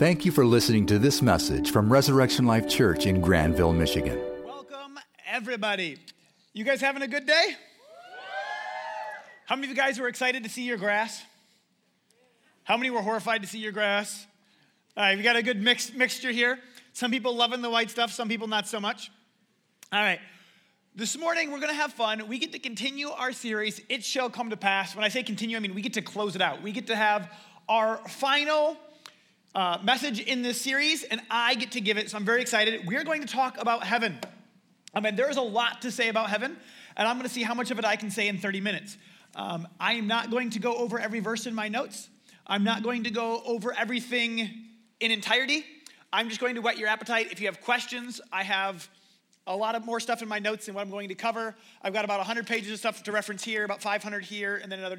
Thank you for listening to this message from Resurrection Life Church in Grandville, Michigan. Welcome, everybody. You guys having a good day? How many of you guys were excited to see your grass? How many were horrified to see your grass? All right, we got a good mix, mixture here. Some people loving the white stuff, some people not so much. All right, this morning we're gonna have fun. We get to continue our series, It Shall Come to Pass. When I say continue, I mean we get to close it out. We get to have our final uh, message in this series, and I get to give it, so I'm very excited. We're going to talk about heaven. I mean, there's a lot to say about heaven, and I'm going to see how much of it I can say in 30 minutes. Um, I am not going to go over every verse in my notes. I'm not going to go over everything in entirety. I'm just going to whet your appetite. If you have questions, I have a lot of more stuff in my notes than what I'm going to cover. I've got about 100 pages of stuff to reference here, about 500 here, and then another,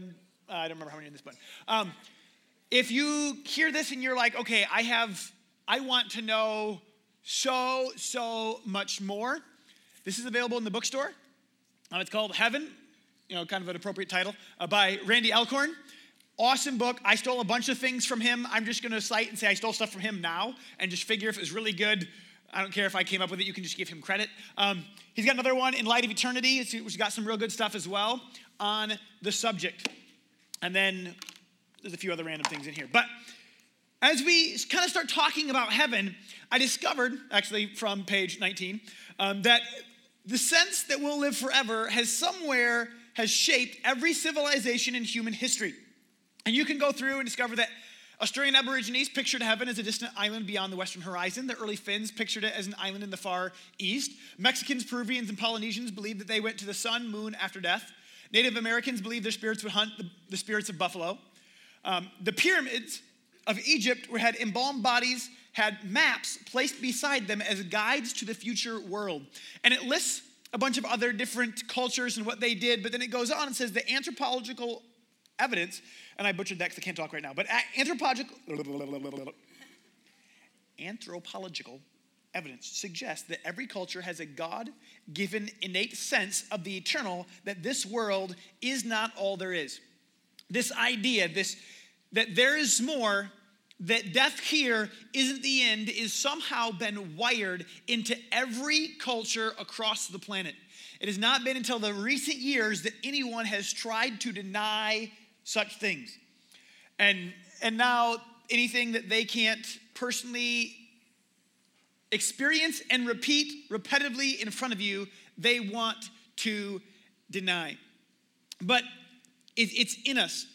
uh, I don't remember how many in this one. Um, if you hear this and you're like, okay, I have, I want to know so, so much more, this is available in the bookstore. Uh, it's called Heaven, you know, kind of an appropriate title, uh, by Randy Alcorn. Awesome book. I stole a bunch of things from him. I'm just going to cite and say I stole stuff from him now and just figure if it was really good. I don't care if I came up with it, you can just give him credit. Um, he's got another one, In Light of Eternity, which got some real good stuff as well on the subject. And then there's a few other random things in here. But as we kind of start talking about heaven, I discovered, actually from page 19, um, that the sense that we'll live forever has somewhere has shaped every civilization in human history. And you can go through and discover that Australian Aborigines pictured heaven as a distant island beyond the western horizon. The early Finns pictured it as an island in the far east. Mexicans, Peruvians, and Polynesians believed that they went to the sun, moon after death. Native Americans believed their spirits would hunt the, the spirits of buffalo. Um, the pyramids of Egypt had embalmed bodies, had maps placed beside them as guides to the future world. And it lists a bunch of other different cultures and what they did, but then it goes on and says the anthropological evidence, and I butchered that because I can't talk right now, but anthropological, anthropological evidence suggests that every culture has a God given innate sense of the eternal, that this world is not all there is this idea, this that there is more, that death here isn't the end, is somehow been wired into every culture across the planet. It has not been until the recent years that anyone has tried to deny such things. And and now anything that they can't personally experience and repeat repetitively in front of you, they want to deny. But it's in us.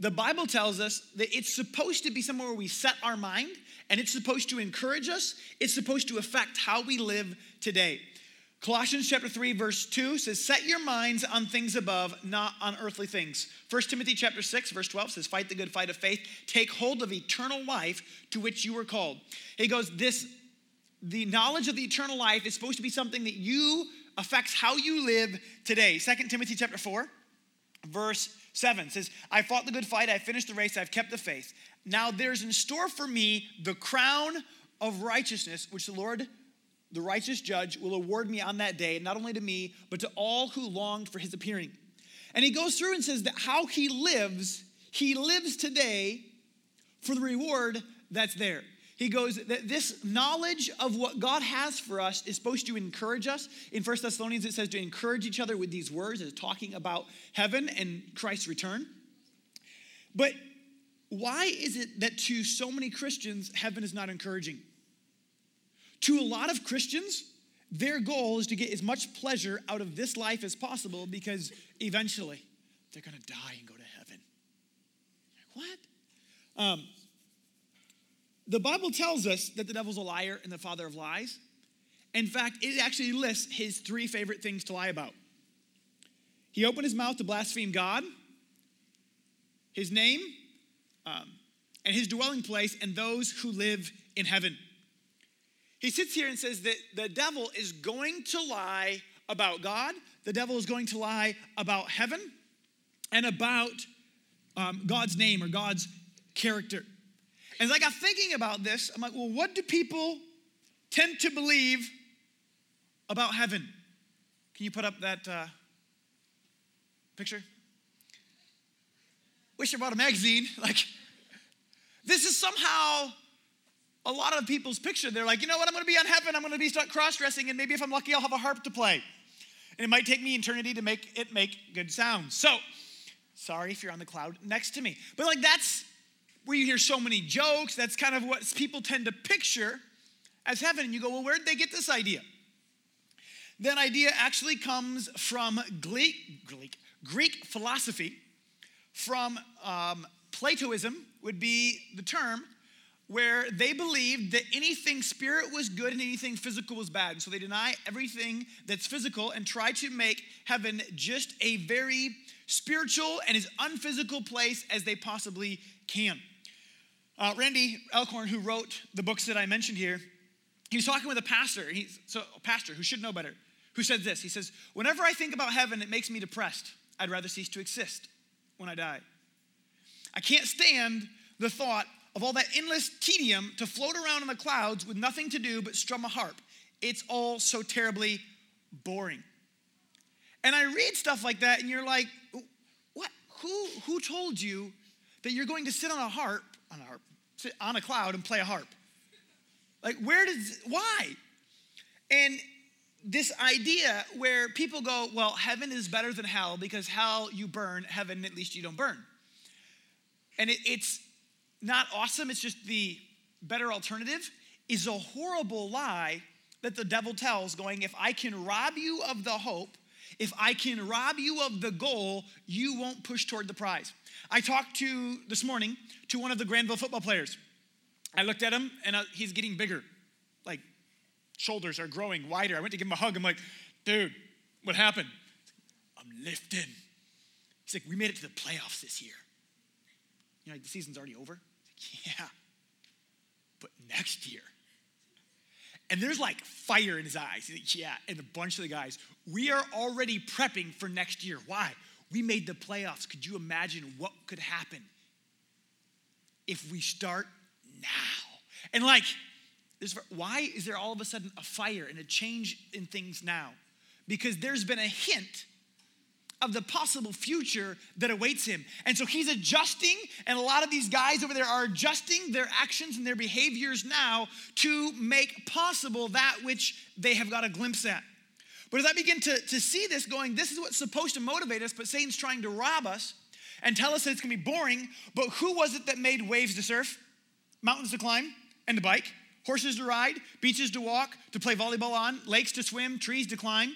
The Bible tells us that it's supposed to be somewhere where we set our mind and it's supposed to encourage us. It's supposed to affect how we live today. Colossians chapter 3 verse 2 says set your minds on things above not on earthly things. 1 Timothy chapter 6 verse 12 says fight the good fight of faith take hold of eternal life to which you were called. He goes this the knowledge of the eternal life is supposed to be something that you affects how you live today. 2 Timothy chapter 4 verse 7 says, I fought the good fight, I finished the race, I've kept the faith. Now there's in store for me the crown of righteousness, which the Lord, the righteous judge, will award me on that day, not only to me, but to all who longed for his appearing. And he goes through and says that how he lives, he lives today for the reward that's there. He goes that this knowledge of what God has for us is supposed to encourage us. In First Thessalonians, it says to encourage each other with these words, it's talking about heaven and Christ's return. But why is it that to so many Christians, heaven is not encouraging? To a lot of Christians, their goal is to get as much pleasure out of this life as possible because eventually they're going to die and go to heaven. What? Um, the Bible tells us that the devil's a liar and the father of lies. In fact, it actually lists his three favorite things to lie about. He opened his mouth to blaspheme God, his name, um, and his dwelling place, and those who live in heaven. He sits here and says that the devil is going to lie about God, the devil is going to lie about heaven, and about um, God's name or God's character. As I got thinking about this, I'm like, well, what do people tend to believe about heaven? Can you put up that uh, picture? Wish I bought a magazine. Like, this is somehow a lot of people's picture. They're like, you know what, I'm gonna be on heaven, I'm gonna be start cross dressing, and maybe if I'm lucky, I'll have a harp to play. And it might take me eternity to make it make good sounds. So, sorry if you're on the cloud next to me. But like that's where you hear so many jokes. That's kind of what people tend to picture as heaven. And you go, well, where did they get this idea? That idea actually comes from Greek, Greek, Greek philosophy, from um, Platoism, would be the term, where they believed that anything spirit was good and anything physical was bad. And so they deny everything that's physical and try to make heaven just a very spiritual and as unphysical place as they possibly can. Uh, Randy Alcorn, who wrote the books that I mentioned here, he was talking with a pastor. So a pastor who should know better. Who said this? He says, "Whenever I think about heaven, it makes me depressed. I'd rather cease to exist when I die. I can't stand the thought of all that endless tedium to float around in the clouds with nothing to do but strum a harp. It's all so terribly boring." And I read stuff like that, and you're like, "What? Who? Who told you that you're going to sit on a harp on a harp, sit on a cloud and play a harp?" Like, where does, why? And this idea where people go, well, heaven is better than hell because hell you burn, heaven at least you don't burn. And it, it's not awesome, it's just the better alternative, is a horrible lie that the devil tells, going, if I can rob you of the hope, if I can rob you of the goal, you won't push toward the prize. I talked to this morning to one of the Grandville football players. I looked at him and uh, he's getting bigger. Like, shoulders are growing wider. I went to give him a hug. I'm like, dude, what happened? I'm lifting. He's like, we made it to the playoffs this year. You know, like the season's already over? Like, yeah. But next year. And there's like fire in his eyes. He's like, yeah. And a bunch of the guys, we are already prepping for next year. Why? We made the playoffs. Could you imagine what could happen if we start now. And like, why is there all of a sudden a fire and a change in things now? Because there's been a hint of the possible future that awaits him. And so he's adjusting, and a lot of these guys over there are adjusting their actions and their behaviors now to make possible that which they have got a glimpse at. But as I begin to, to see this going, this is what's supposed to motivate us, but Satan's trying to rob us and tell us that it's gonna be boring. But who was it that made waves to surf? mountains to climb and to bike, horses to ride, beaches to walk, to play volleyball on, lakes to swim, trees to climb.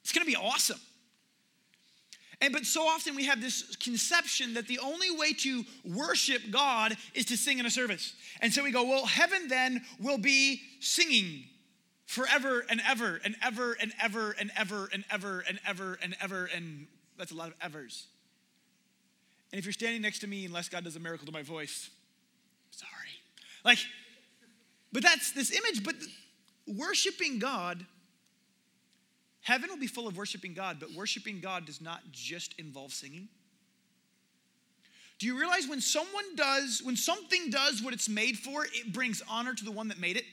It's gonna be awesome. And but so often we have this conception that the only way to worship God is to sing in a service. And so we go, well, heaven then will be singing forever and ever and ever and ever and ever and ever and ever and ever and that's a lot of evers. And if you're standing next to me, unless God does a miracle to my voice, sorry. Like, but that's this image, but worshiping God, heaven will be full of worshiping God, but worshiping God does not just involve singing. Do you realize when someone does, when something does what it's made for, it brings honor to the one that made it?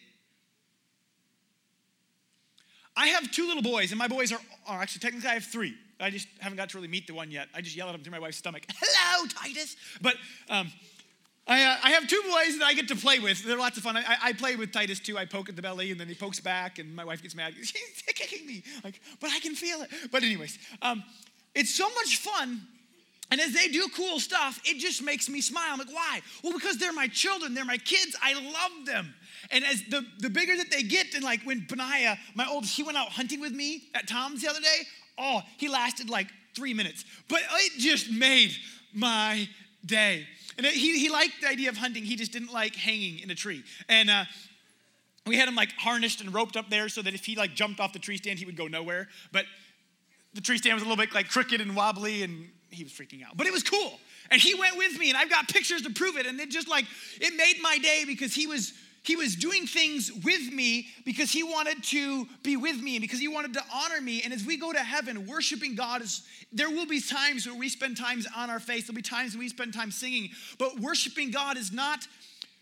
I have two little boys, and my boys are, are actually technically I have three. I just haven't got to really meet the one yet. I just yell at them through my wife's stomach. Hello, Titus. But um, I, uh, I have two boys that I get to play with. They're lots of fun. I, I play with Titus too. I poke at the belly and then he pokes back, and my wife gets mad. She's kicking me. Like, but I can feel it. But, anyways, um, it's so much fun. And as they do cool stuff, it just makes me smile. I'm like, why? Well, because they're my children, they're my kids. I love them. And as the, the bigger that they get, and like when Benaiah, my old, he went out hunting with me at Tom's the other day. Oh, he lasted like three minutes. But it just made my day. And he, he liked the idea of hunting, he just didn't like hanging in a tree. And uh, we had him like harnessed and roped up there so that if he like jumped off the tree stand, he would go nowhere. But the tree stand was a little bit like crooked and wobbly, and he was freaking out. But it was cool. And he went with me, and I've got pictures to prove it. And it just like, it made my day because he was he was doing things with me because he wanted to be with me and because he wanted to honor me. And as we go to heaven, worshiping God is, there will be times where we spend times on our face. There'll be times when we spend time singing. But worshiping God is not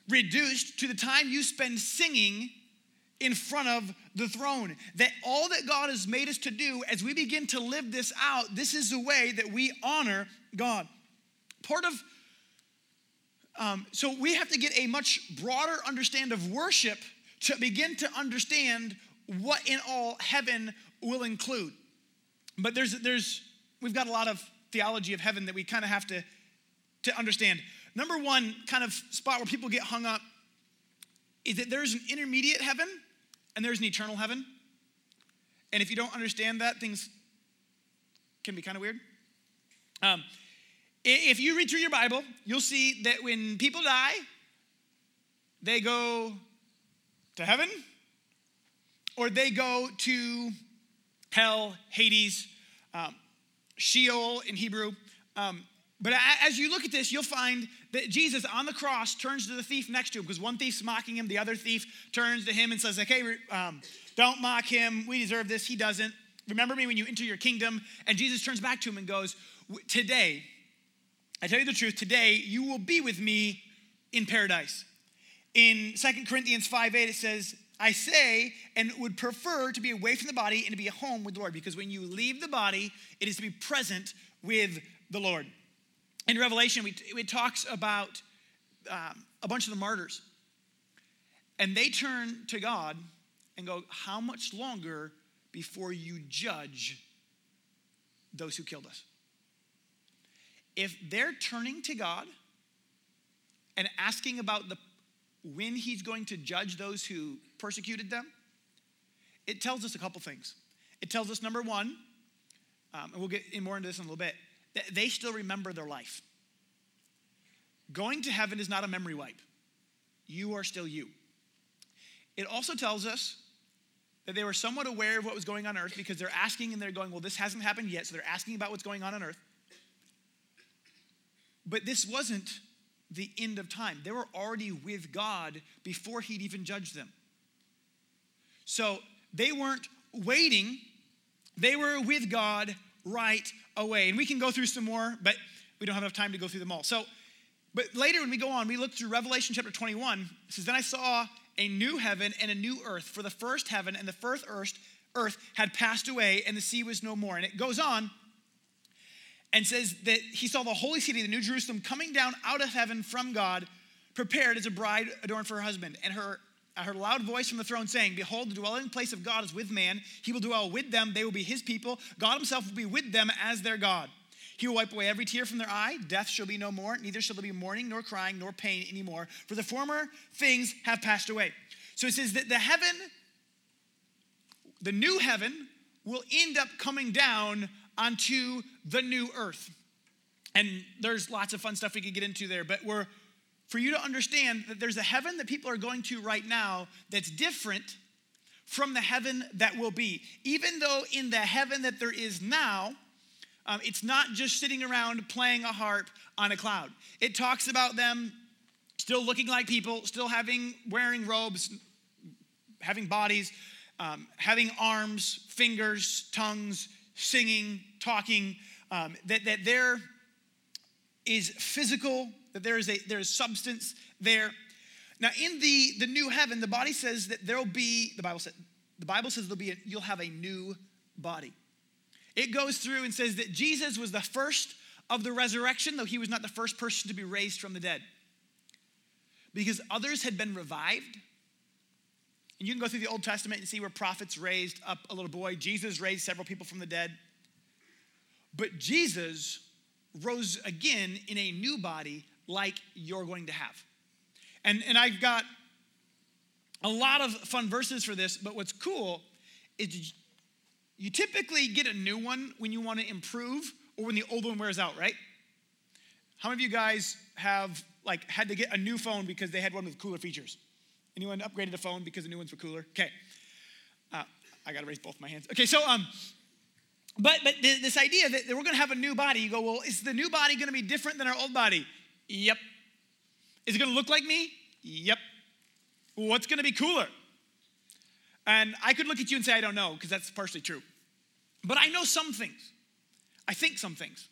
reduced to the time you spend singing in front of the throne. That all that God has made us to do as we begin to live this out, this is the way that we honor God. Part of Um, so we have to get a much broader understand of worship to begin to understand what in all heaven will include. But there's there's we've got a lot of theology of heaven that we kind of have to to understand. Number one kind of spot where people get hung up is that there's an intermediate heaven and there's an eternal heaven. And if you don't understand that, things can be kind of weird. Um, if you read through your Bible, you'll see that when people die, they go to heaven or they go to hell, Hades, um, Sheol in Hebrew. Um, but as you look at this, you'll find that Jesus on the cross turns to the thief next to him because one thief's mocking him, the other thief turns to him and says, Okay, um, don't mock him. We deserve this. He doesn't. Remember me when you enter your kingdom. And Jesus turns back to him and goes, Today, I tell you the truth, today you will be with me in paradise. In Second Corinthians 5 8, it says, I say and would prefer to be away from the body and to be at home with the Lord because when you leave the body, it is to be present with the Lord. In Revelation, we, it talks about um, a bunch of the martyrs. And they turn to God and go, How much longer before you judge those who killed us? If they're turning to God and asking about the when he's going to judge those who persecuted them, it tells us a couple things. It tells us, number one, um, and we'll get in more into this in a little bit, that they still remember their life. Going to heaven is not a memory wipe. You are still you. It also tells us that they were somewhat aware of what was going on earth because they're asking and they're going, well, this hasn't happened yet, so they're asking about what's going on on earth. But this wasn't the end of time. They were already with God before He'd even judged them. So they weren't waiting, they were with God right away. And we can go through some more, but we don't have enough time to go through them all. So, but later when we go on, we look through Revelation chapter 21. It says, Then I saw a new heaven and a new earth, for the first heaven and the first earth, earth had passed away, and the sea was no more. And it goes on and says that he saw the holy city, the New Jerusalem, coming down out of heaven from God, prepared as a bride adorned for her husband. And her, I heard a loud voice from the throne saying, Behold, the dwelling place of God is with man. He will dwell with them. They will be his people. God himself will be with them as their God. He will wipe away every tear from their eye. Death shall be no more. Neither shall there be mourning, nor crying, nor pain anymore. For the former things have passed away. So it says that the heaven, the new heaven, will end up coming down onto the new earth. And there's lots of fun stuff we could get into there, but we're for you to understand that there's a heaven that people are going to right now that's different from the heaven that will be. Even though in the heaven that there is now, um, it's not just sitting around playing a harp on a cloud. It talks about them still looking like people, still having wearing robes, having bodies, um, having arms, fingers, tongues, singing, talking, um, that, that there is physical, that there is a there is substance there. Now, in the, the new heaven, the body says that there'll be, the Bible said, the Bible says there'll be a, you'll have a new body. It goes through and says that Jesus was the first of the resurrection, though he was not the first person to be raised from the dead. Because others had been revived. You can go through the Old Testament and see where prophets raised up a little boy. Jesus raised several people from the dead. But Jesus rose again in a new body like you're going to have. And, and I've got a lot of fun verses for this, but what's cool is you typically get a new one when you want to improve or when the old one wears out, right? How many of you guys have like had to get a new phone because they had one with cooler features? Anyone upgraded a phone because the new ones were cooler? Okay. Uh, I got to raise both my hands. Okay, so um, but but this idea that we're going to have a new body, you go, well, is the new body going to be different than our old body? Yep. Is it going to look like me? Yep. What's going to be cooler? And I could look at you and say, I don't know, because that's partially true. But I know some things. I think some things.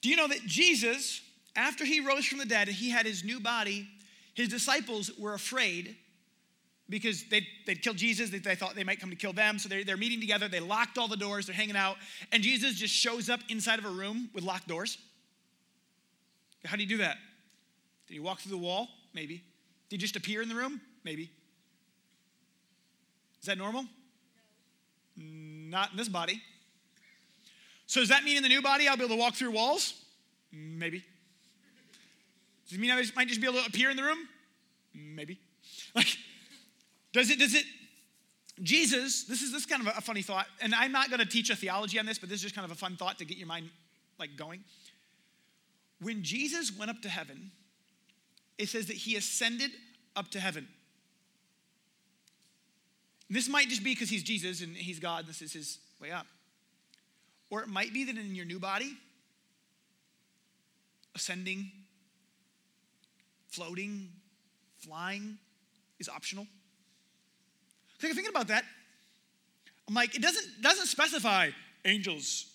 Do you know that Jesus, after he rose from the dead, he had his new body, his disciples were afraid because they'd, they'd killed Jesus. They, they, thought they might come to kill them. So they're, they're meeting together. They locked all the doors. They're hanging out. And Jesus just shows up inside of a room with locked doors. How do you do that? Did he walk through the wall? Maybe. Did he just appear in the room? Maybe. Is that normal? Not in this body. So does that mean in the new body I'll be able to walk through walls? Maybe. Does it mean I might just be able to appear in the room? Maybe. Like, does it, does it, Jesus, this is this is kind of a funny thought, and I'm not going to teach a theology on this, but this is just kind of a fun thought to get your mind like going. When Jesus went up to heaven, it says that he ascended up to heaven. This might just be because he's Jesus and he's God, and this is his way up. Or it might be that in your new body, ascending, floating, flying is optional. Think, thinking about that, I'm like, it doesn't, doesn't specify angels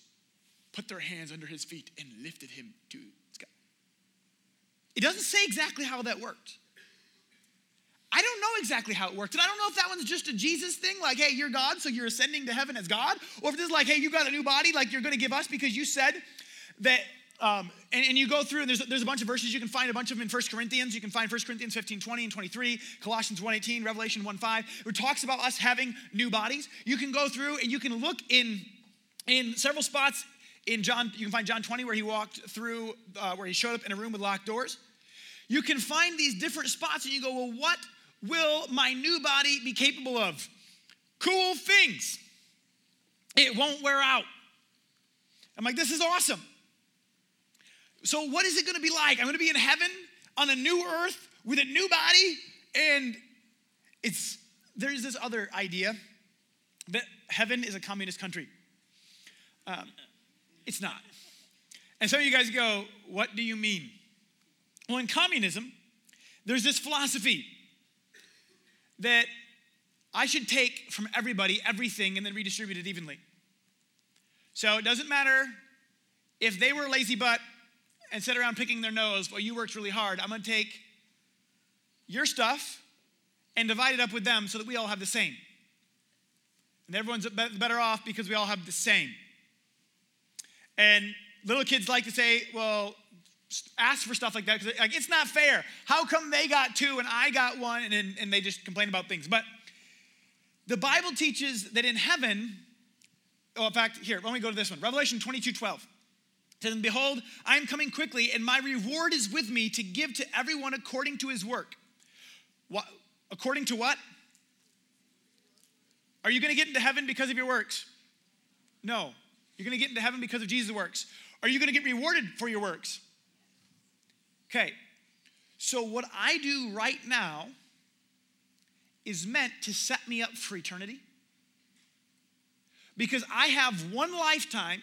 put their hands under his feet and lifted him to the sky. It doesn't say exactly how that worked. I don't know exactly how it worked. And I don't know if that one's just a Jesus thing, like, hey, you're God, so you're ascending to heaven as God, or if this is like, hey, you got a new body, like you're gonna give us because you said that um, and, and, you go through, and there's, there's a bunch of verses. You can find a bunch of them in 1 Corinthians. You can find 1 Corinthians 15, 20 and 23, Colossians 1, 18, Revelation 1, 5, where it talks about us having new bodies. You can go through and you can look in, in several spots in John. You can find John 20 where he walked through, uh, where he showed up in a room with locked doors. You can find these different spots and you go, well, what will my new body be capable of? Cool things. It won't wear out. I'm like, this is awesome. So, what is it gonna be like? I'm gonna be in heaven on a new earth with a new body, and it's there's this other idea that heaven is a communist country. Um, it's not. And some of you guys go, What do you mean? Well, in communism, there's this philosophy that I should take from everybody everything and then redistribute it evenly. So it doesn't matter if they were lazy butt and sit around picking their nose while you worked really hard. I'm gonna take your stuff and divide it up with them so that we all have the same. And everyone's better off because we all have the same. And little kids like to say, well, ask for stuff like that because like, it's not fair. How come they got two and I got one? And, and they just complain about things. But the Bible teaches that in heaven, oh, in fact, here, let me go to this one Revelation 22 12 says, And behold, I am coming quickly, and my reward is with me to give to everyone according to his work. What, according to what? Are you going to get into heaven because of your works? No. You're going to get into heaven because of Jesus' works. Are you going to get rewarded for your works? Okay. So, what I do right now is meant to set me up for eternity because I have one lifetime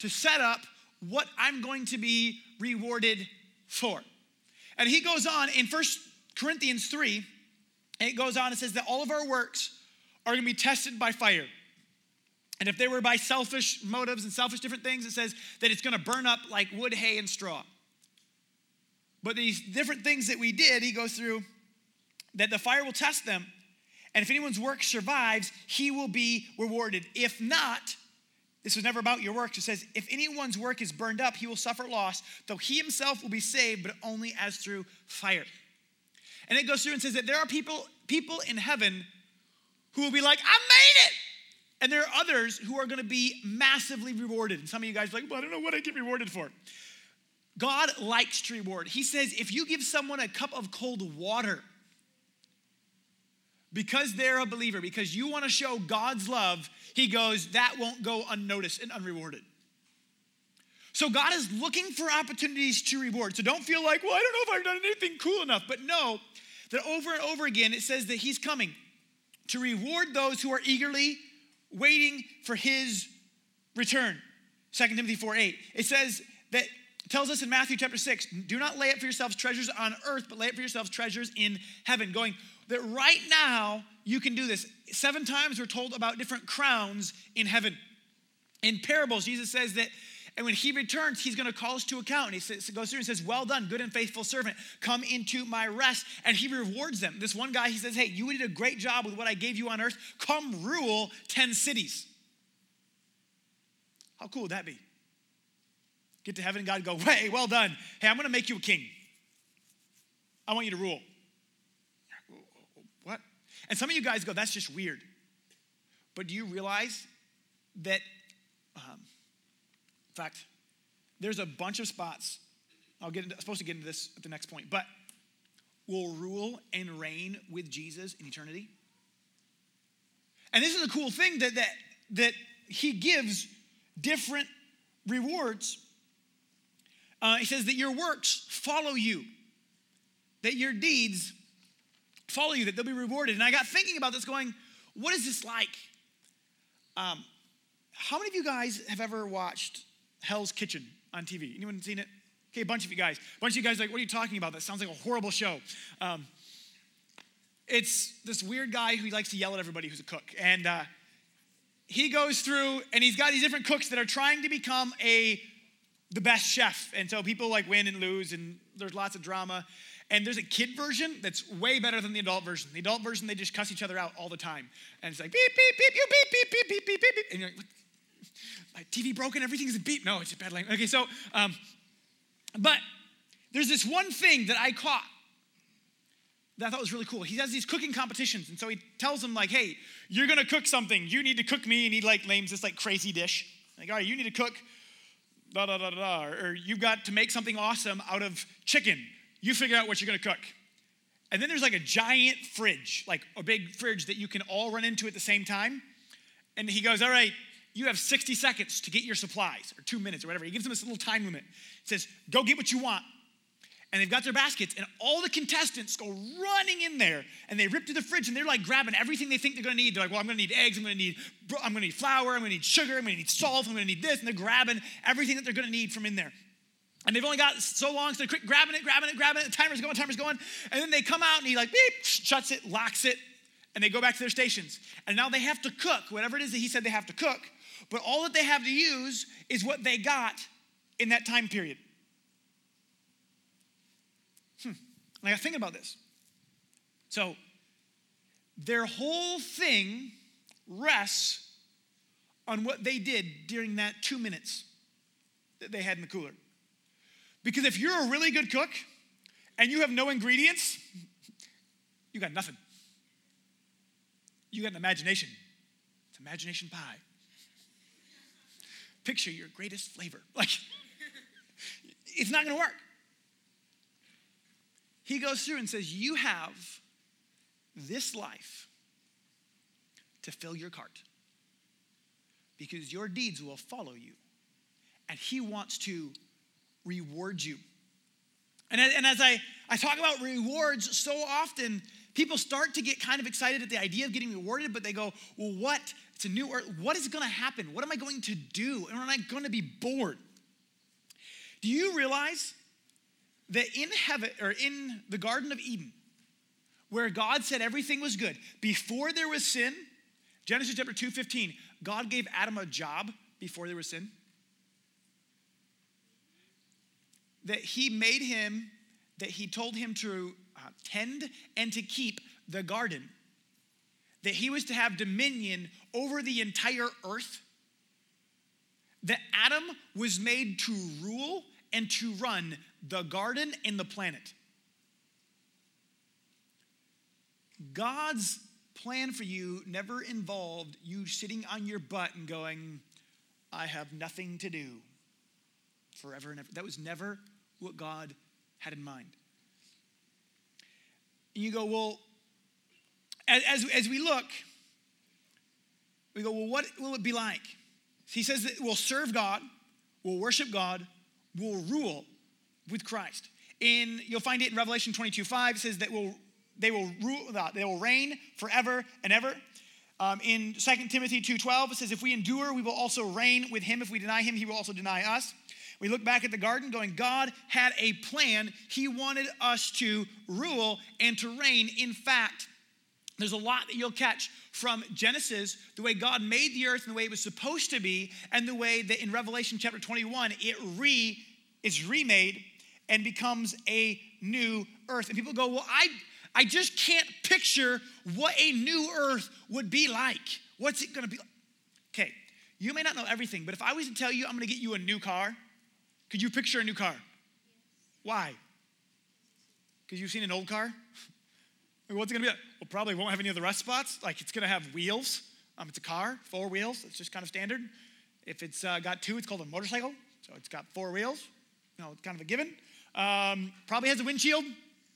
to set up what I'm going to be rewarded for. And he goes on in First Corinthians 3, it goes on and says that all of our works are going to be tested by fire. And if they were by selfish motives and selfish different things, it says that it's going to burn up like wood, hay, and straw. But these different things that we did, he goes through that the fire will test them. And if anyone's work survives, he will be rewarded. If not, this was never about your works. It says, if anyone's work is burned up, he will suffer loss, though he himself will be saved, but only as through fire. And it goes through and says that there are people, people in heaven who will be like, I made it. And there are others who are going to be massively rewarded. And some of you guys are like, well, I don't know what I get rewarded for. God likes to reward. He says, if you give someone a cup of cold water, because they're a believer, because you want to show God's love, he goes, that won't go unnoticed and unrewarded. So God is looking for opportunities to reward. So don't feel like, well, I don't know if I've done anything cool enough. But know that over and over again, it says that he's coming to reward those who are eagerly waiting for his return. 2 Timothy 4 8. It says that tells us in Matthew chapter 6, do not lay up for yourselves treasures on earth, but lay up for yourselves treasures in heaven. Going, that right now you can do this. Seven times we're told about different crowns in heaven. In parables, Jesus says that, and when he returns, he's going to call us to account. And he says, goes through and says, Well done, good and faithful servant. Come into my rest. And he rewards them. This one guy, he says, Hey, you did a great job with what I gave you on earth. Come rule 10 cities. How cool would that be? Get to heaven and God go, Hey, well done. Hey, I'm going to make you a king. I want you to rule. And some of you guys go, that's just weird. But do you realize that, um, in fact, there's a bunch of spots. I'll get into, I'm supposed to get into this at the next point, but will rule and reign with Jesus in eternity. And this is a cool thing that that that he gives different rewards. Uh, he says that your works follow you, that your deeds follow you, that they'll be rewarded. And I got thinking about this, going, what is this like? Um, how many of you guys have ever watched Hell's Kitchen on TV? Anyone seen it? Okay, a bunch of you guys. A bunch of you guys like, what are you talking about? That sounds like a horrible show. Um, it's this weird guy who likes to yell at everybody who's a cook. And uh, he goes through and he's got these different cooks that are trying to become a the best chef. And so people like win and lose, and there's lots of drama. And there's a kid version that's way better than the adult version. The adult version, they just cuss each other out all the time. And it's like beep, beep, beep, you beep, beep, beep, beep, beep, beep. And you're like, my TV broken, everything's a beep. No, it's a bad language. Okay, so, um, but there's this one thing that I caught that I thought was really cool. He has these cooking competitions, and so he tells them like, "Hey, you're gonna cook something. You need to cook me." And he like names this like crazy dish. Like, all right, you need to cook, da da da da, or you've got to make something awesome out of chicken. You figure out what you're gonna cook. And then there's like a giant fridge, like a big fridge that you can all run into at the same time. And he goes, "All right, you have 60 seconds to get your supplies, or two minutes, or whatever." He gives them this little time limit. He says, "Go get what you want." and they've got their baskets, and all the contestants go running in there, and they rip through the fridge, and they're like grabbing everything they think they're gonna need. They're like, "Well, I'm gonna need eggs. I'm gonna need, I'm gonna need flour. I'm gonna need sugar. I'm gonna need salt. I'm gonna need this," and they're grabbing everything that they're gonna need from in there. And they've only got so long, so they're quick grabbing it, grabbing it, grabbing it. The timer's going, timer's going, and then they come out, and he like beep, shuts it, locks it, and they go back to their stations. And now they have to cook whatever it is that he said they have to cook, but all that they have to use is what they got in that time period. Hmm. I got thinking about this. So, their whole thing rests on what they did during that two minutes that they had in the cooler. Because if you're a really good cook and you have no ingredients, you got nothing. You got an imagination. It's imagination pie. Picture your greatest flavor. Like, it's not gonna work he goes through and says, You have this life to fill your cart because your deeds will follow you. And he wants to reward you. And, and as I, I talk about rewards so often, people start to get kind of excited at the idea of getting rewarded, but they go, Well, what? It's a new earth. What is going to happen? What am I going to do? And am I going to be bored? Do you realize that in heaven or in the Garden of Eden, where God said everything was good, before there was sin, Genesis chapter 2 15, God gave Adam a job before there was sin. That he made him, that he told him to uh, tend and to keep the garden. That he was to have dominion over the entire earth. That Adam was made to rule and to run the garden and the planet. God's plan for you never involved you sitting on your butt and going, I have nothing to do forever and ever. That was never what God had in mind. And you go, well, as, as, as we look, we go, well, what will it be like? He says that we'll serve God, we'll worship God, we'll rule with Christ. In you'll find it in Revelation 22, 5, it says that will they will rule they will reign forever and ever. Um, in 2 Timothy 2:12, it says, if we endure, we will also reign with him. If we deny him, he will also deny us. We look back at the garden going, God had a plan. He wanted us to rule and to reign. In fact, there's a lot that you'll catch from Genesis, the way God made the earth and the way it was supposed to be, and the way that in Revelation chapter 21, it re is remade and becomes a new earth. And people go, Well, I, I just can't picture what a new earth would be like. What's it gonna be like? Okay, you may not know everything, but if I was to tell you I'm gonna get you a new car, could you picture a new car? Why? Because you've seen an old car. What's it gonna be like? Well, probably won't have any of the rest spots. Like it's gonna have wheels. Um, it's a car, four wheels. It's just kind of standard. If it's uh, got two, it's called a motorcycle. So it's got four wheels. You know, it's kind of a given. Um, probably has a windshield.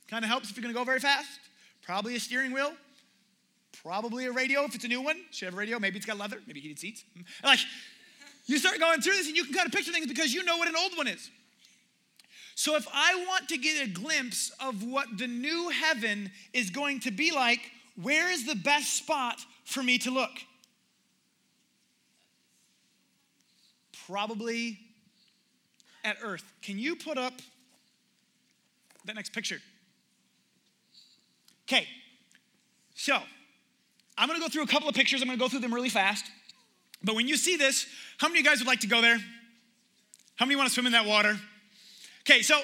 Kind of helps if you're gonna go very fast. Probably a steering wheel. Probably a radio if it's a new one. Should have a radio. Maybe it's got leather. Maybe heated seats. Like, you start going through this and you can kind of picture things because you know what an old one is. So, if I want to get a glimpse of what the new heaven is going to be like, where is the best spot for me to look? Probably at earth. Can you put up that next picture? Okay, so I'm gonna go through a couple of pictures. I'm gonna go through them really fast. But when you see this, how many of you guys would like to go there? How many want to swim in that water? Okay, so,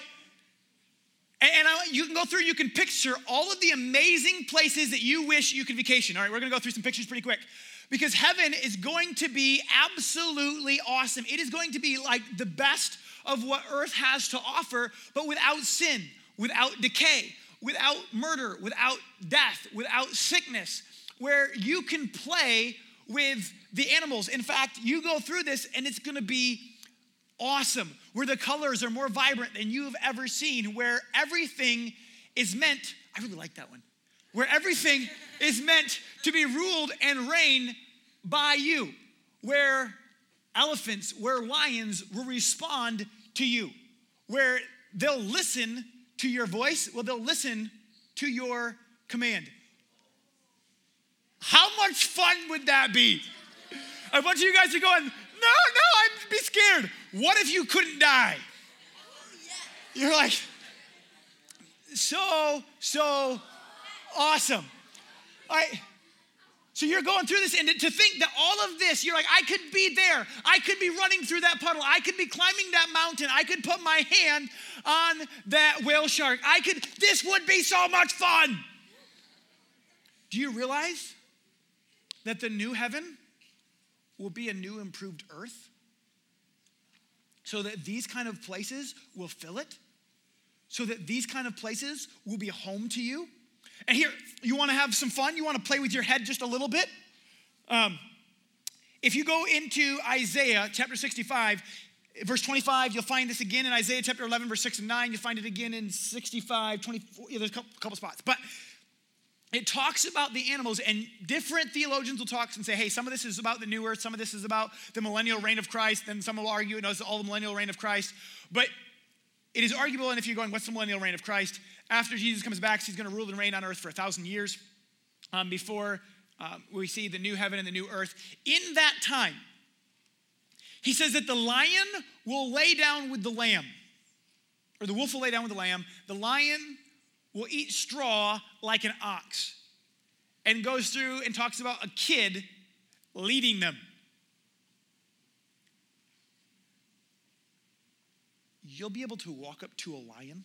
and, I, you can go through, you can picture all of the amazing places that you wish you could vacation. All right, we're gonna go through some pictures pretty quick. Because heaven is going to be absolutely awesome. It is going to be like the best of what earth has to offer, but without sin, without decay, without murder, without death, without sickness, where you can play with the animals. In fact, you go through this and it's gonna be awesome, where the colors are more vibrant than you've ever seen, where everything is meant, I really like that one, where everything is meant to be ruled and reigned by you, where elephants, where lions will respond to you, where they'll listen to your voice, well, they'll listen to your command. Much fun would that be? A bunch of you guys are going, no, no, I'd be scared. What if you couldn't die? You're like, so, so awesome. Right. So you're going through this, and to think that all of this, you're like, I could be there. I could be running through that puddle. I could be climbing that mountain. I could put my hand on that whale shark. I could, this would be so much fun. Do you realize that the new heaven will be a new, improved earth? So that these kind of places will fill it? So that these kind of places will be home to you? And here, you want to have some fun? You want to play with your head just a little bit? Um, if you go into Isaiah chapter 65, verse 25, you'll find this again in Isaiah chapter 11, verse 6 and 9. You'll find it again in 65, 24. Yeah, there's a couple, couple spots. But it talks about the animals, and different theologians will talk and say, hey, some of this is about the new earth, some of this is about the millennial reign of Christ, then some will argue it knows all the millennial reign of Christ. But it is arguable, and if you're going, what's the millennial reign of Christ? After Jesus comes back, he's going to rule and reign on earth for a thousand years um, before um, we see the new heaven and the new earth. In that time, he says that the lion will lay down with the lamb, or the wolf will lay down with the lamb. The lion will eat straw like an ox, and goes through and talks about a kid leading them. You'll be able to walk up to a lion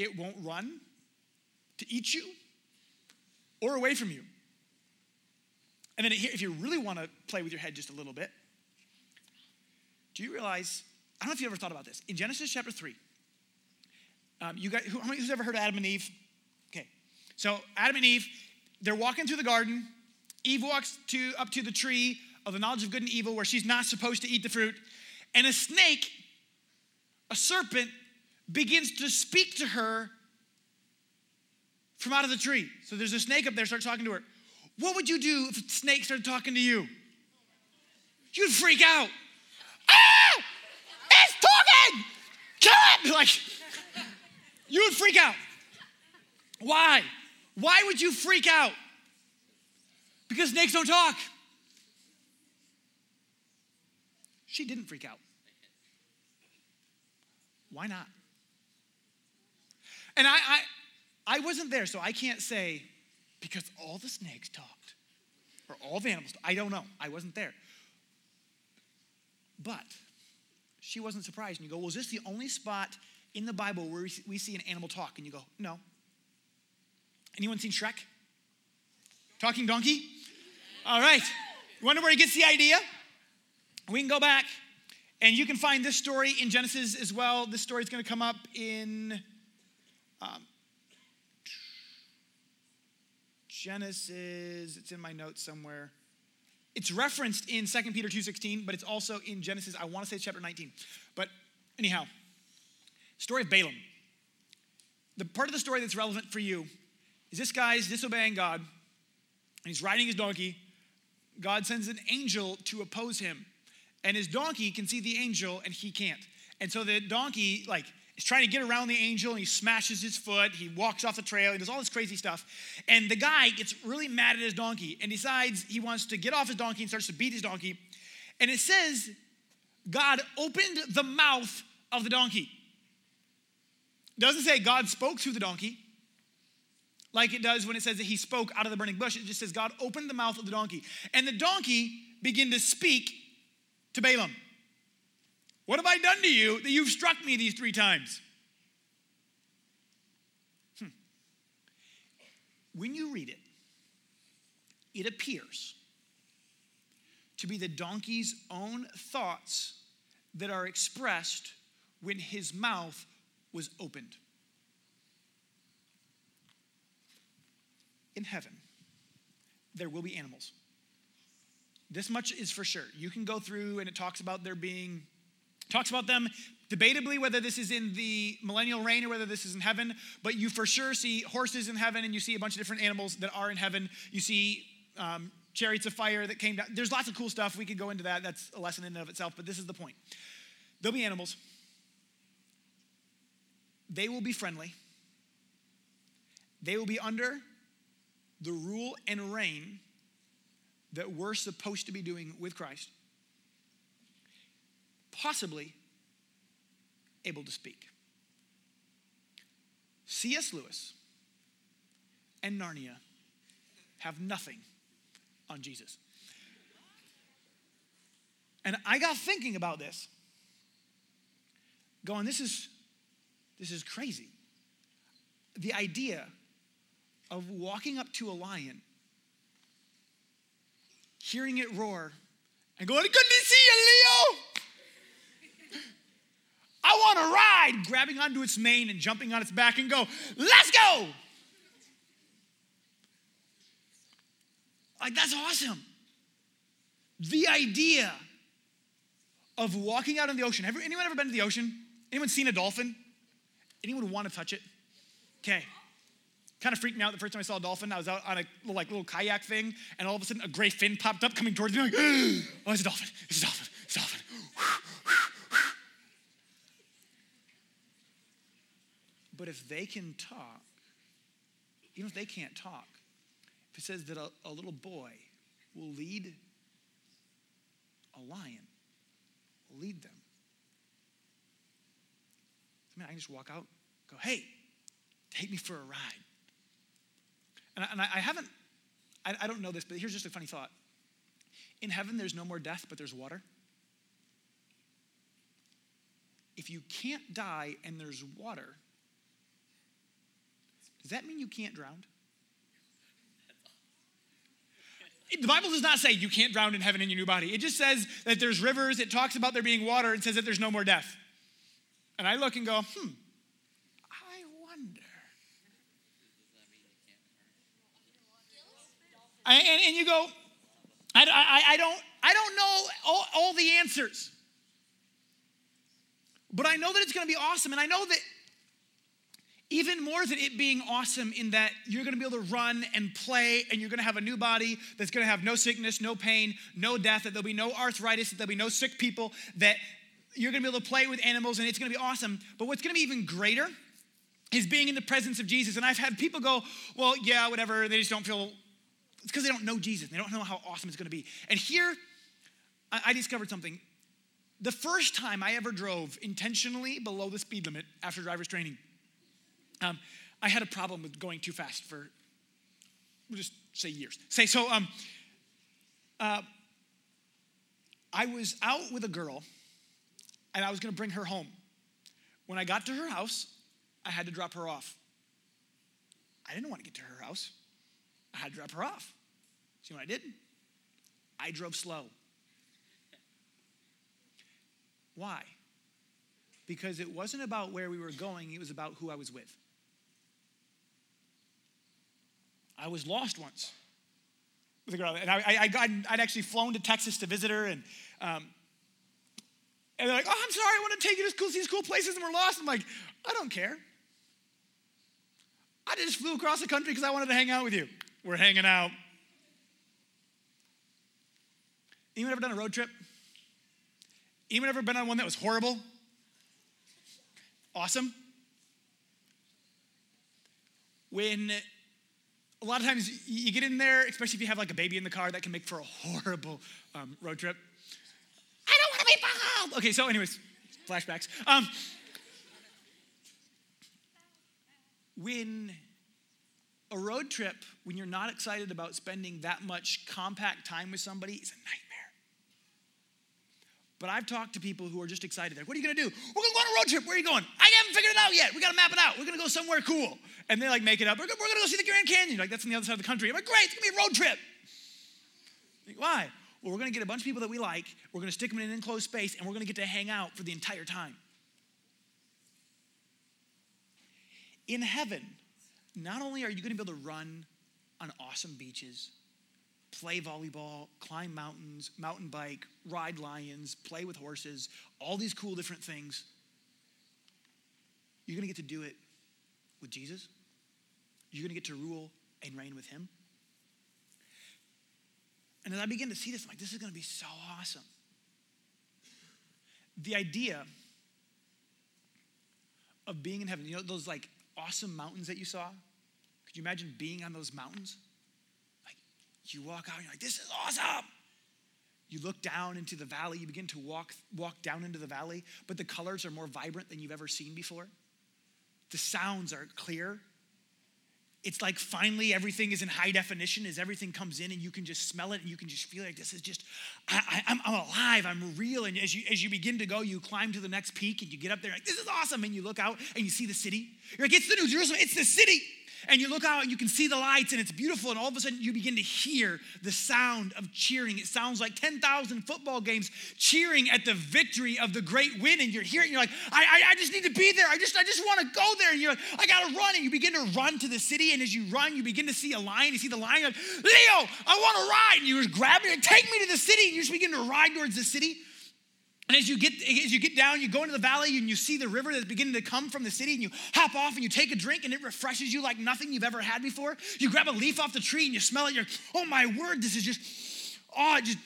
it won't run to eat you or away from you. And then if you really want to play with your head just a little bit, do you realize? I don't know if you ever thought about this. In Genesis chapter 3, um, you guys, who, who's ever heard of Adam and Eve? Okay. So Adam and Eve, they're walking through the garden. Eve walks to, up to the tree of the knowledge of good and evil where she's not supposed to eat the fruit. And a snake, a serpent, begins to speak to her from out of the tree. So there's a snake up there, starts talking to her. What would you do if a snake started talking to you? You'd freak out. Ah! It's talking! Kill it! Like, you would freak out. Why? Why would you freak out? Because snakes don't talk. She didn't freak out. Why not? And I, I, I wasn't there, so I can't say because all the snakes talked or all the animals. I don't know. I wasn't there. But she wasn't surprised. And you go, well, is this the only spot in the Bible where we see an animal talk? And you go, no. Anyone seen Shrek? Talking donkey? All right. Wonder where he gets the idea? We can go back and you can find this story in Genesis as well. This story is going to come up in Um, Genesis, it's in my notes somewhere. It's referenced in 2 Peter 2.16, but it's also in Genesis, I want to say chapter 19. But anyhow, story of Balaam. The part of the story that's relevant for you is this guy's disobeying God, and he's riding his donkey. God sends an angel to oppose him, and his donkey can see the angel, and he can't. And so the donkey, like, is trying to get around the angel, and he smashes his foot. He walks off the trail. He does all this crazy stuff. And the guy gets really mad at his donkey and decides he wants to get off his donkey and starts to beat his donkey. And it says, God opened the mouth of the donkey. Doesn't say God spoke through the donkey like it does when it says that he spoke out of the burning bush. It just says God opened the mouth of the donkey. And the donkey began to speak to Balaam. What have I done to you that you've struck me these three times? Hmm. When you read it, it appears to be the donkey's own thoughts that are expressed when his mouth was opened. In heaven, there will be animals. This much is for sure. You can go through and it talks about there being, talks about them debatably whether this is in the millennial reign or whether this is in heaven, but you for sure see horses in heaven and you see a bunch of different animals that are in heaven. You see um, chariots of fire that came down. There's lots of cool stuff. We could go into that. That's a lesson in and of itself, but this is the point. There'll be animals. They will be friendly. They will be under the rule and reign that we're supposed to be doing with Christ. Possibly able to speak. C.S. Lewis and Narnia have nothing on Jesus. And I got thinking about this, going, this is this is crazy. The idea of walking up to a lion, hearing it roar, and going, Good to see you, Leo! I want to ride, grabbing onto its mane and jumping on its back and go, Let's go! Like, that's awesome. The idea of walking out in the ocean. Have anyone ever been to the ocean? Anyone seen a dolphin? Anyone want to touch it? Okay. Kind of freaked me out the first time I saw a dolphin. I was out on a little, like little kayak thing, and all of a sudden a gray fin popped up coming towards me. Like, oh, it's a dolphin! It's a dolphin! It's a dolphin! but if they can talk, even if they can't talk, if it says that a, a little boy will lead a lion, will lead them. I I can just walk out, go, hey, take me for a ride. And I, and I haven't, I, I don't know this, but here's just a funny thought. In heaven, there's no more death, but there's water. If you can't die and there's water, does that mean you can't drown? The Bible does not say you can't drown in heaven in your new body. It just says that there's rivers, it talks about there being water, it says that there's no more death. And I look and go, hmm, I wonder. And, and, you go, I, I, I, don't, I don't know all, all the answers. But I know that it's going to be awesome. And I know that even more than it being awesome in that you're going to be able to run and play and you're going to have a new body that's going to have no sickness, no pain, no death, that there'll be no arthritis, that there'll be no sick people, that you're going to be able to play with animals and it's going to be awesome. But what's going to be even greater is being in the presence of Jesus. And I've had people go, well, yeah, whatever. They just don't feel, it's because they don't know Jesus. They don't know how awesome it's going to be. And here, I discovered something. The first time I ever drove intentionally below the speed limit after driver's training, um, I had a problem with going too fast for, we'll just say years. Say, so um, uh, I was out with a girl and I was gonna bring her home. When I got to her house, I had to drop her off. I didn't want to get to her house. I had to drop her off. See what I did? I drove slow. Why? Because it wasn't about where we were going, it was about who I was with. I was lost once with a girl. And I, I, I'd actually flown to Texas to visit her. And, um, and they're like, oh, I'm sorry, I want to take you to cool, these cool places and we're lost. I'm like, I don't care. I just flew across the country because I wanted to hang out with you. We're hanging out. Anyone ever done a road trip? Anyone ever been on one that was horrible? Awesome? When a lot of times you get in there, especially if you have like a baby in the car, that can make for a horrible um, road trip. I don't want to be bald. Okay, so anyways, flashbacks. Um, when a road trip, when you're not excited about spending that much compact time with somebody, is a nightmare. But I've talked to people who are just excited. Like, what are you gonna do? We're gonna go on a road trip. Where are you going? I haven't figured it out yet. We gotta map it out. We're gonna go somewhere cool. And they like make it up. We're gonna, go see the Grand Canyon. Like, that's on the other side of the country. I'm like, great, it's gonna be a road trip. Like, Why? We're gonna get a bunch of people that we like, we're gonna stick them in an enclosed space, and we're gonna get to hang out for the entire time. In heaven, not only are you gonna be able to run on awesome beaches, play volleyball, climb mountains, mountain bike, ride lions, play with horses, all these cool different things. You're going to get to do it with Jesus. You're going to get to rule and reign with him. And as I begin to see this, I'm like, this is going to be so awesome. The idea of being in heaven, you know, those like awesome mountains that you saw? Could you imagine being on those mountains? Like, you walk out and you're like, this is awesome. You look down into the valley, you begin to walk, walk down into the valley, but the colors are more vibrant than you've ever seen before. The sounds are clear. It's like finally everything is in high definition as everything comes in and you can just smell it and you can just feel like this is just, I, am alive, I'm real. And as you, as you begin to go, you climb to the next peak and you get up there like, this is awesome. And you look out and you see the city. You're like, it's the New Jerusalem, it's the city and you look out and you can see the lights and it's beautiful and all of a sudden you begin to hear the sound of cheering. It sounds like 10,000 football games cheering at the victory of the great win and you're here and you're like I, I, I just need to be there. I just I just want to go there. And you're like I gotta run. And you begin to run to the city and as you run you begin to see a lion you see the lion like Leo I want to ride. And you just grab it. And take me to the city. And you just begin to ride towards the city and as you get as you get down, you go into the valley and you see the river that's beginning to come from the city, and you hop off and you take a drink, and it refreshes you like nothing you've ever had before. You grab a leaf off the tree and you smell it. You're, oh my word, this is just, oh, it just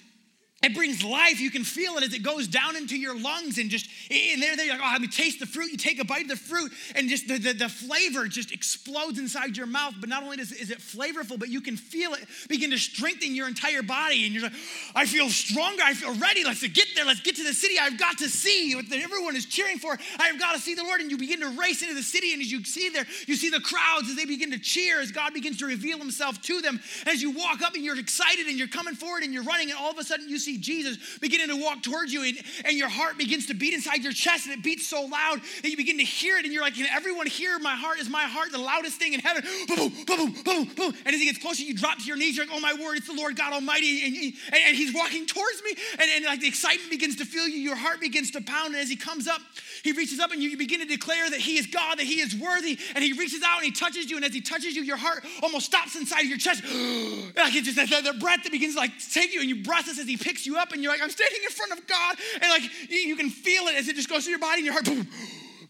it brings life. You can feel it as it goes down into your lungs and just, and there, there, you're like, oh, me taste the fruit. You take a bite of the fruit and just the, the, the flavor just explodes inside your mouth. But not only does, is it flavorful, but you can feel it begin to strengthen your entire body. And you're like, I feel stronger. I feel ready. Let's get there. Let's get to the city. I've got to see what everyone is cheering for. I've got to see the Lord. And you begin to race into the city. And as you see there, you see the crowds as they begin to cheer, as God begins to reveal himself to them. As you walk up and you're excited and you're coming forward and you're running, and all of a sudden you see see Jesus beginning to walk towards you, and, and your heart begins to beat inside your chest, and it beats so loud that you begin to hear it, and you're like, Can everyone hear my heart? Is my heart the loudest thing in heaven? Boom, boom, boom, boom, boom. And as he gets closer, you drop to your knees, you're like, Oh my word, it's the Lord God Almighty. And, and, and he's walking towards me, and, and like the excitement begins to fill you, your heart begins to pound, and as he comes up, he reaches up and you you begin to declare that he is God, that he is worthy, and he reaches out and he touches you, and as he touches you, your heart almost stops inside of your chest. like it's just that, that breath that begins to like take you, and you breathless as he picks you up, and you're like, I'm standing in front of God, and like you, you can feel it as it just goes through your body and your heart, boom,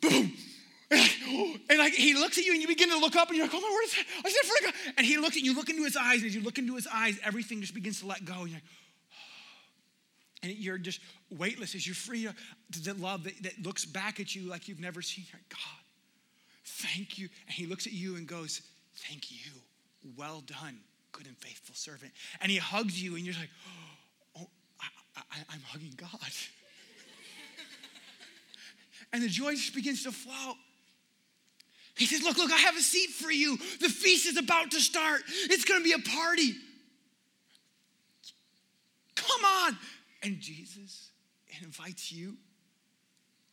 boom. And like, and like, he looks at you and you begin to look up and you're like, oh my word, I said for God. And he looks at you, look into his eyes, and as you look into his eyes, everything just begins to let go. And you're like, and you're just weightless as you're free to the love that, that looks back at you like you've never seen. God, thank you. And he looks at you and goes, Thank you. Well done, good and faithful servant. And he hugs you and you're like, Oh, I, I'm hugging God. and the joy just begins to flow. He says, Look, look, I have a seat for you. The feast is about to start. It's going to be a party. Come on. And Jesus invites you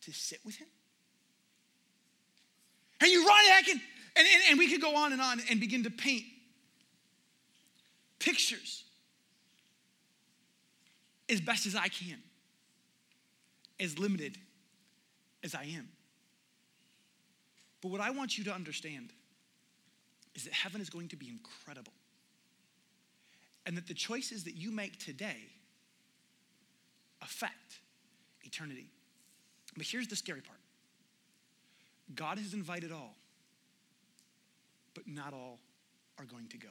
to sit with him. And you run back and, and, and we could go on and on and begin to paint pictures as best as I can, as limited as I am. But what I want you to understand is that heaven is going to be incredible. And that the choices that you make today affect eternity. But here's the scary part God has invited all, but not all are going to go.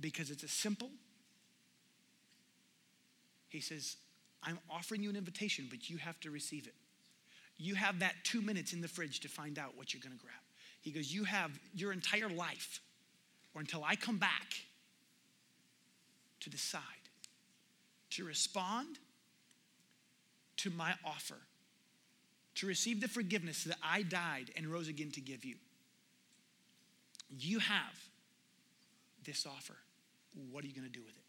Because it's a simple, He says, I'm offering you an invitation, but you have to receive it. You have that two minutes in the fridge to find out what you're going to grab. He goes, You have your entire life, or until I come back, to decide, to respond to my offer, to receive the forgiveness that I died and rose again to give you. You have this offer. What are you going to do with it?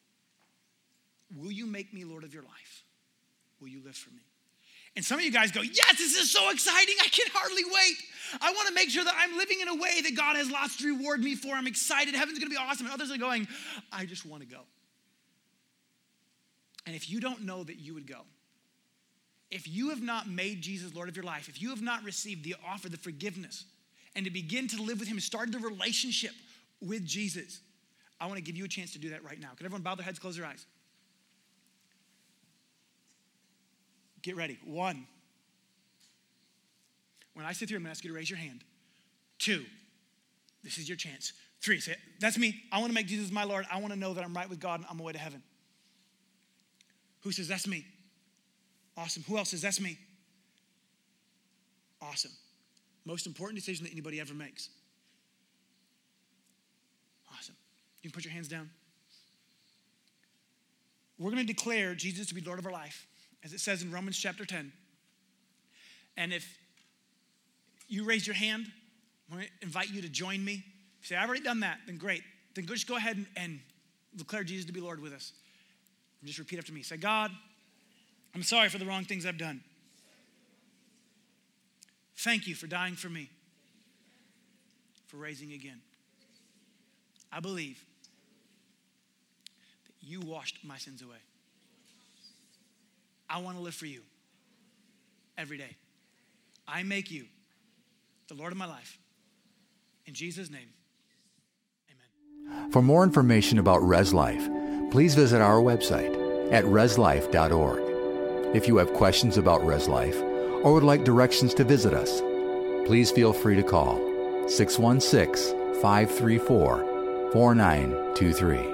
Will you make me Lord of your life? Will you live for me? And some of you guys go, Yes, this is so exciting. I can hardly wait. I want to make sure that I'm living in a way that God has lots to reward me for. I'm excited. Heaven's going to be awesome. And others are going, I just want to go. And if you don't know that you would go, if you have not made Jesus Lord of your life, if you have not received the offer, the forgiveness, and to begin to live with Him, start the relationship with Jesus, I want to give you a chance to do that right now. Can everyone bow their heads, close their eyes? Get ready. One. When I sit here, I'm to ask you to raise your hand. Two. This is your chance. Three. Say, that's me. I want to make Jesus my Lord. I want to know that I'm right with God and I'm on my way to heaven. Who says, that's me? Awesome. Who else says, that's me? Awesome. Most important decision that anybody ever makes. Awesome. You can put your hands down. We're to declare Jesus to be Lord of our life as it says in Romans chapter 10. And if you raise your hand, I'm going to invite you to join me. If you say, I've already done that, then great. Then just go ahead and, and declare Jesus to be Lord with us. And just repeat after me. Say, God, I'm sorry for the wrong things I've done. Thank you for dying for me, for raising again. I believe that you washed my sins away. I want to live for you every day. I make you the Lord of my life. In Jesus' name, amen. For more information about Res Life, please visit our website at reslife.org. If you have questions about Res Life or would like directions to visit us, please feel free to call 616 534 4923.